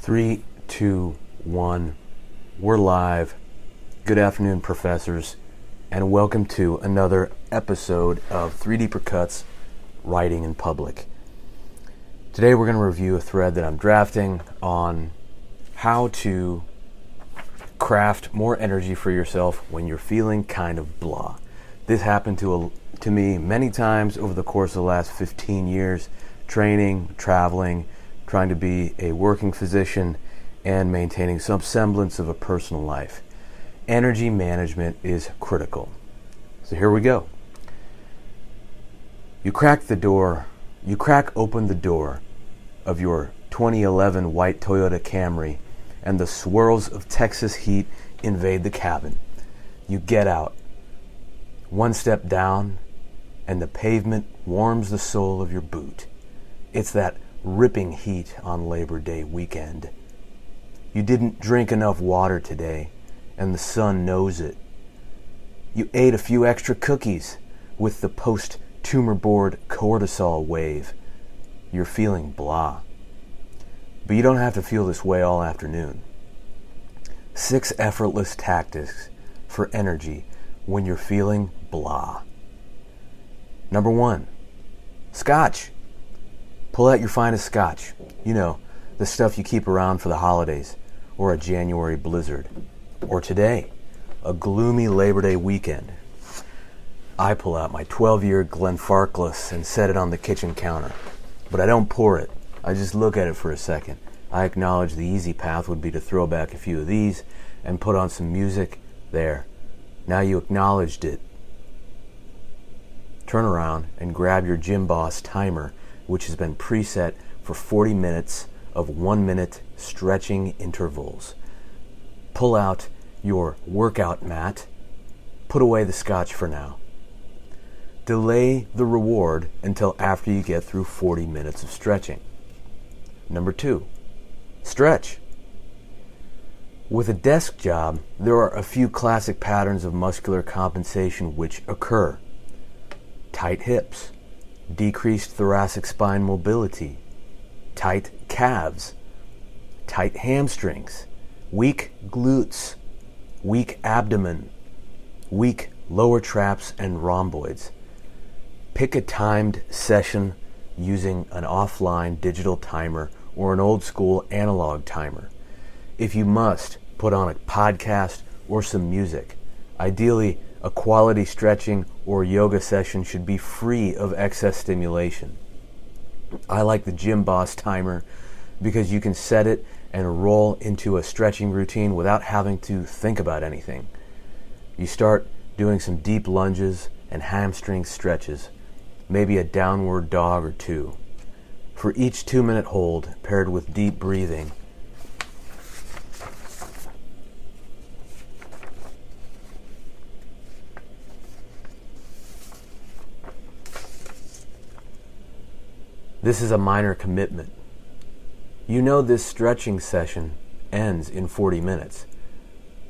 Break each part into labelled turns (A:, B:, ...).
A: Three, two, one. We're live. Good afternoon, professors, and welcome to another episode of 3 Deeper Cuts Writing in Public. Today, we're going to review a thread that I'm drafting on how to craft more energy for yourself when you're feeling kind of blah. This happened to a, to me many times over the course of the last 15 years, training, traveling, trying to be a working physician, and maintaining some semblance of a personal life. Energy management is critical. So here we go. You crack the door, you crack open the door of your 2011 white Toyota Camry, and the swirls of Texas heat invade the cabin. You get out. One step down, and the pavement warms the sole of your boot. It's that ripping heat on Labor Day weekend. You didn't drink enough water today, and the sun knows it. You ate a few extra cookies with the post tumor board cortisol wave. You're feeling blah. But you don't have to feel this way all afternoon. Six effortless tactics for energy when you're feeling blah. Number one, scotch. Pull out your finest scotch. You know, the stuff you keep around for the holidays, or a January blizzard, or today, a gloomy Labor Day weekend. I pull out my 12 year Glenfarclas and set it on the kitchen counter. But I don't pour it, I just look at it for a second. I acknowledge the easy path would be to throw back a few of these and put on some music. There. Now you acknowledged it. Turn around and grab your Gym Boss timer which has been preset for 40 minutes of one minute stretching intervals. Pull out your workout mat. Put away the scotch for now. Delay the reward until after you get through 40 minutes of stretching. Number two, stretch. With a desk job, there are a few classic patterns of muscular compensation which occur tight hips decreased thoracic spine mobility, tight calves, tight hamstrings, weak glutes, weak abdomen, weak lower traps and rhomboids. Pick a timed session using an offline digital timer or an old school analog timer. If you must, put on a podcast or some music. Ideally, a quality stretching or yoga session should be free of excess stimulation. I like the Gym Boss timer because you can set it and roll into a stretching routine without having to think about anything. You start doing some deep lunges and hamstring stretches, maybe a downward dog or two. For each two minute hold, paired with deep breathing, This is a minor commitment. You know this stretching session ends in 40 minutes.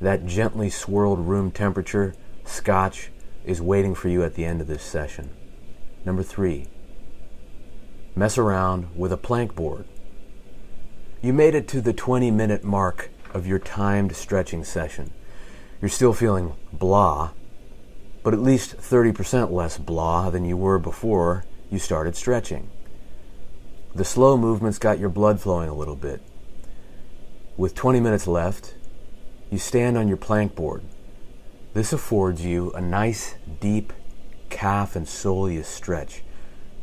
A: That gently swirled room temperature scotch is waiting for you at the end of this session. Number three, mess around with a plank board. You made it to the 20 minute mark of your timed stretching session. You're still feeling blah, but at least 30% less blah than you were before you started stretching. The slow movements got your blood flowing a little bit. With 20 minutes left, you stand on your plank board. This affords you a nice, deep calf and soleus stretch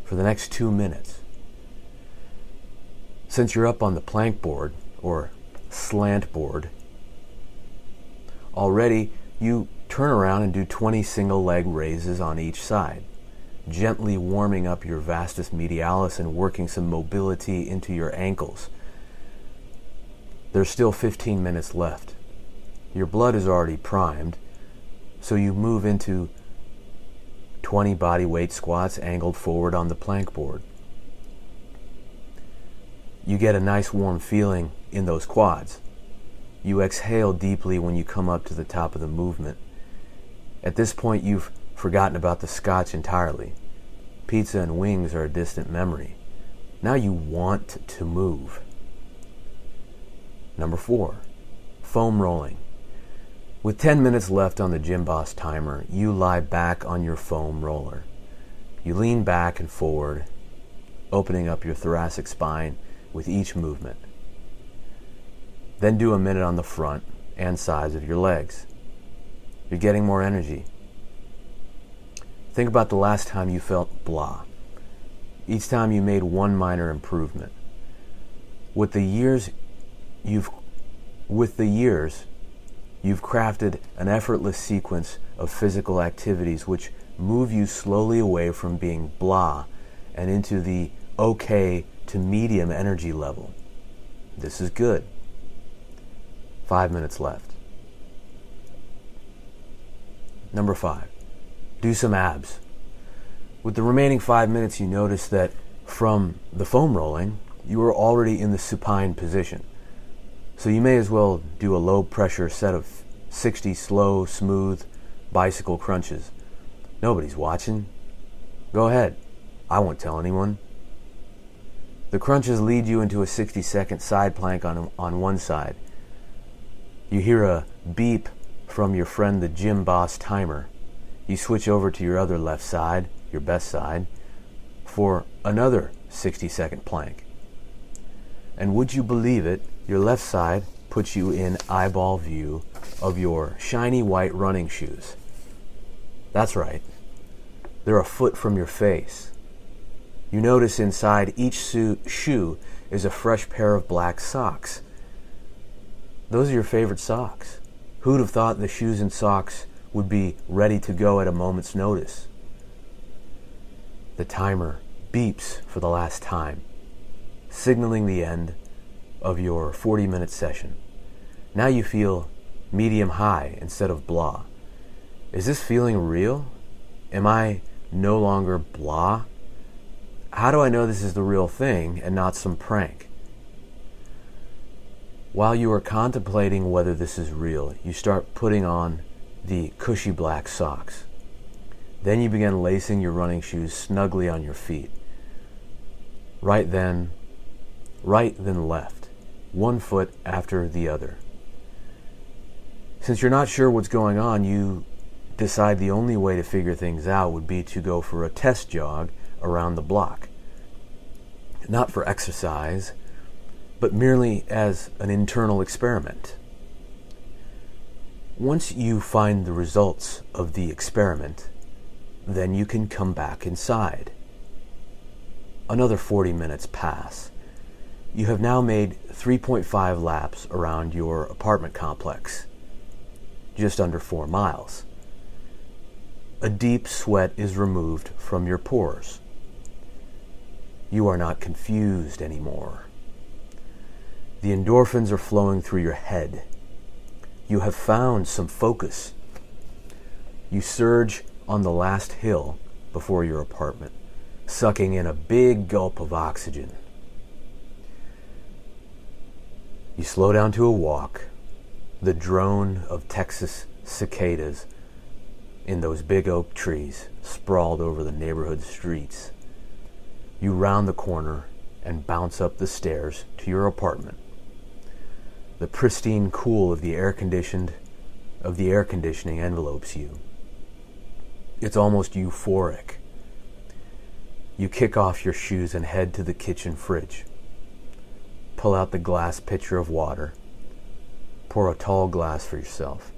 A: for the next two minutes. Since you're up on the plank board, or slant board, already you turn around and do 20 single leg raises on each side gently warming up your vastus medialis and working some mobility into your ankles. There's still 15 minutes left. Your blood is already primed, so you move into 20 body weight squats angled forward on the plank board. You get a nice warm feeling in those quads. You exhale deeply when you come up to the top of the movement. At this point, you've forgotten about the scotch entirely. Pizza and wings are a distant memory. Now you want to move. Number four, foam rolling. With 10 minutes left on the Gym Boss timer, you lie back on your foam roller. You lean back and forward, opening up your thoracic spine with each movement. Then do a minute on the front and sides of your legs. You're getting more energy. Think about the last time you felt blah. Each time you made one minor improvement. With the years you've with the years you've crafted an effortless sequence of physical activities which move you slowly away from being blah and into the okay to medium energy level. This is good. Five minutes left. Number five, do some abs. With the remaining five minutes, you notice that from the foam rolling, you are already in the supine position. So you may as well do a low pressure set of 60 slow, smooth bicycle crunches. Nobody's watching. Go ahead. I won't tell anyone. The crunches lead you into a 60 second side plank on, on one side. You hear a beep from your friend the gym boss timer. You switch over to your other left side, your best side, for another 60 second plank. And would you believe it, your left side puts you in eyeball view of your shiny white running shoes. That's right, they're a foot from your face. You notice inside each shoe is a fresh pair of black socks. Those are your favorite socks. Who'd have thought the shoes and socks would be ready to go at a moment's notice? The timer beeps for the last time, signaling the end of your 40 minute session. Now you feel medium high instead of blah. Is this feeling real? Am I no longer blah? How do I know this is the real thing and not some prank? While you are contemplating whether this is real, you start putting on the cushy black socks. Then you begin lacing your running shoes snugly on your feet. Right then, right then left, one foot after the other. Since you're not sure what's going on, you decide the only way to figure things out would be to go for a test jog around the block. Not for exercise, but merely as an internal experiment. Once you find the results of the experiment, then you can come back inside. Another 40 minutes pass. You have now made 3.5 laps around your apartment complex, just under 4 miles. A deep sweat is removed from your pores. You are not confused anymore. The endorphins are flowing through your head. You have found some focus. You surge on the last hill before your apartment, sucking in a big gulp of oxygen. You slow down to a walk, the drone of Texas cicadas in those big oak trees sprawled over the neighborhood streets. You round the corner and bounce up the stairs to your apartment the pristine cool of the air conditioned of the air conditioning envelopes you. It's almost euphoric. You kick off your shoes and head to the kitchen fridge. Pull out the glass pitcher of water. Pour a tall glass for yourself.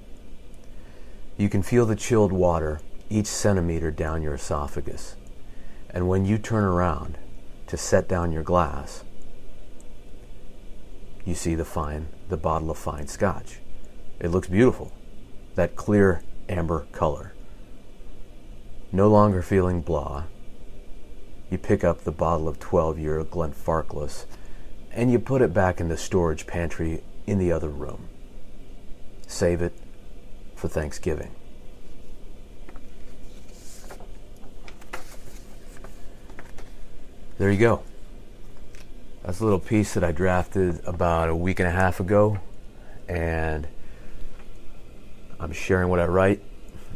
A: You can feel the chilled water each centimeter down your esophagus. And when you turn around to set down your glass, you see the fine the bottle of fine scotch. It looks beautiful, that clear amber color. No longer feeling blah, you pick up the bottle of 12 year Glenfarclas and you put it back in the storage pantry in the other room. Save it for Thanksgiving. There you go. That's a little piece that I drafted about a week and a half ago, and I'm sharing what I write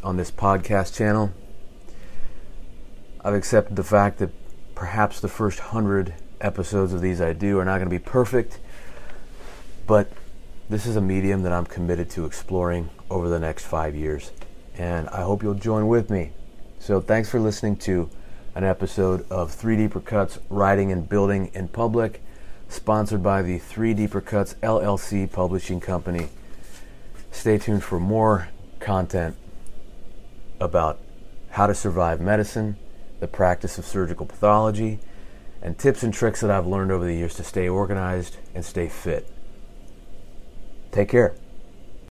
A: on this podcast channel. I've accepted the fact that perhaps the first hundred episodes of these I do are not going to be perfect, but this is a medium that I'm committed to exploring over the next five years, and I hope you'll join with me. So, thanks for listening to an episode of Three Deeper Cuts Writing and Building in Public, sponsored by the Three Deeper Cuts LLC Publishing Company. Stay tuned for more content about how to survive medicine, the practice of surgical pathology, and tips and tricks that I've learned over the years to stay organized and stay fit. Take care.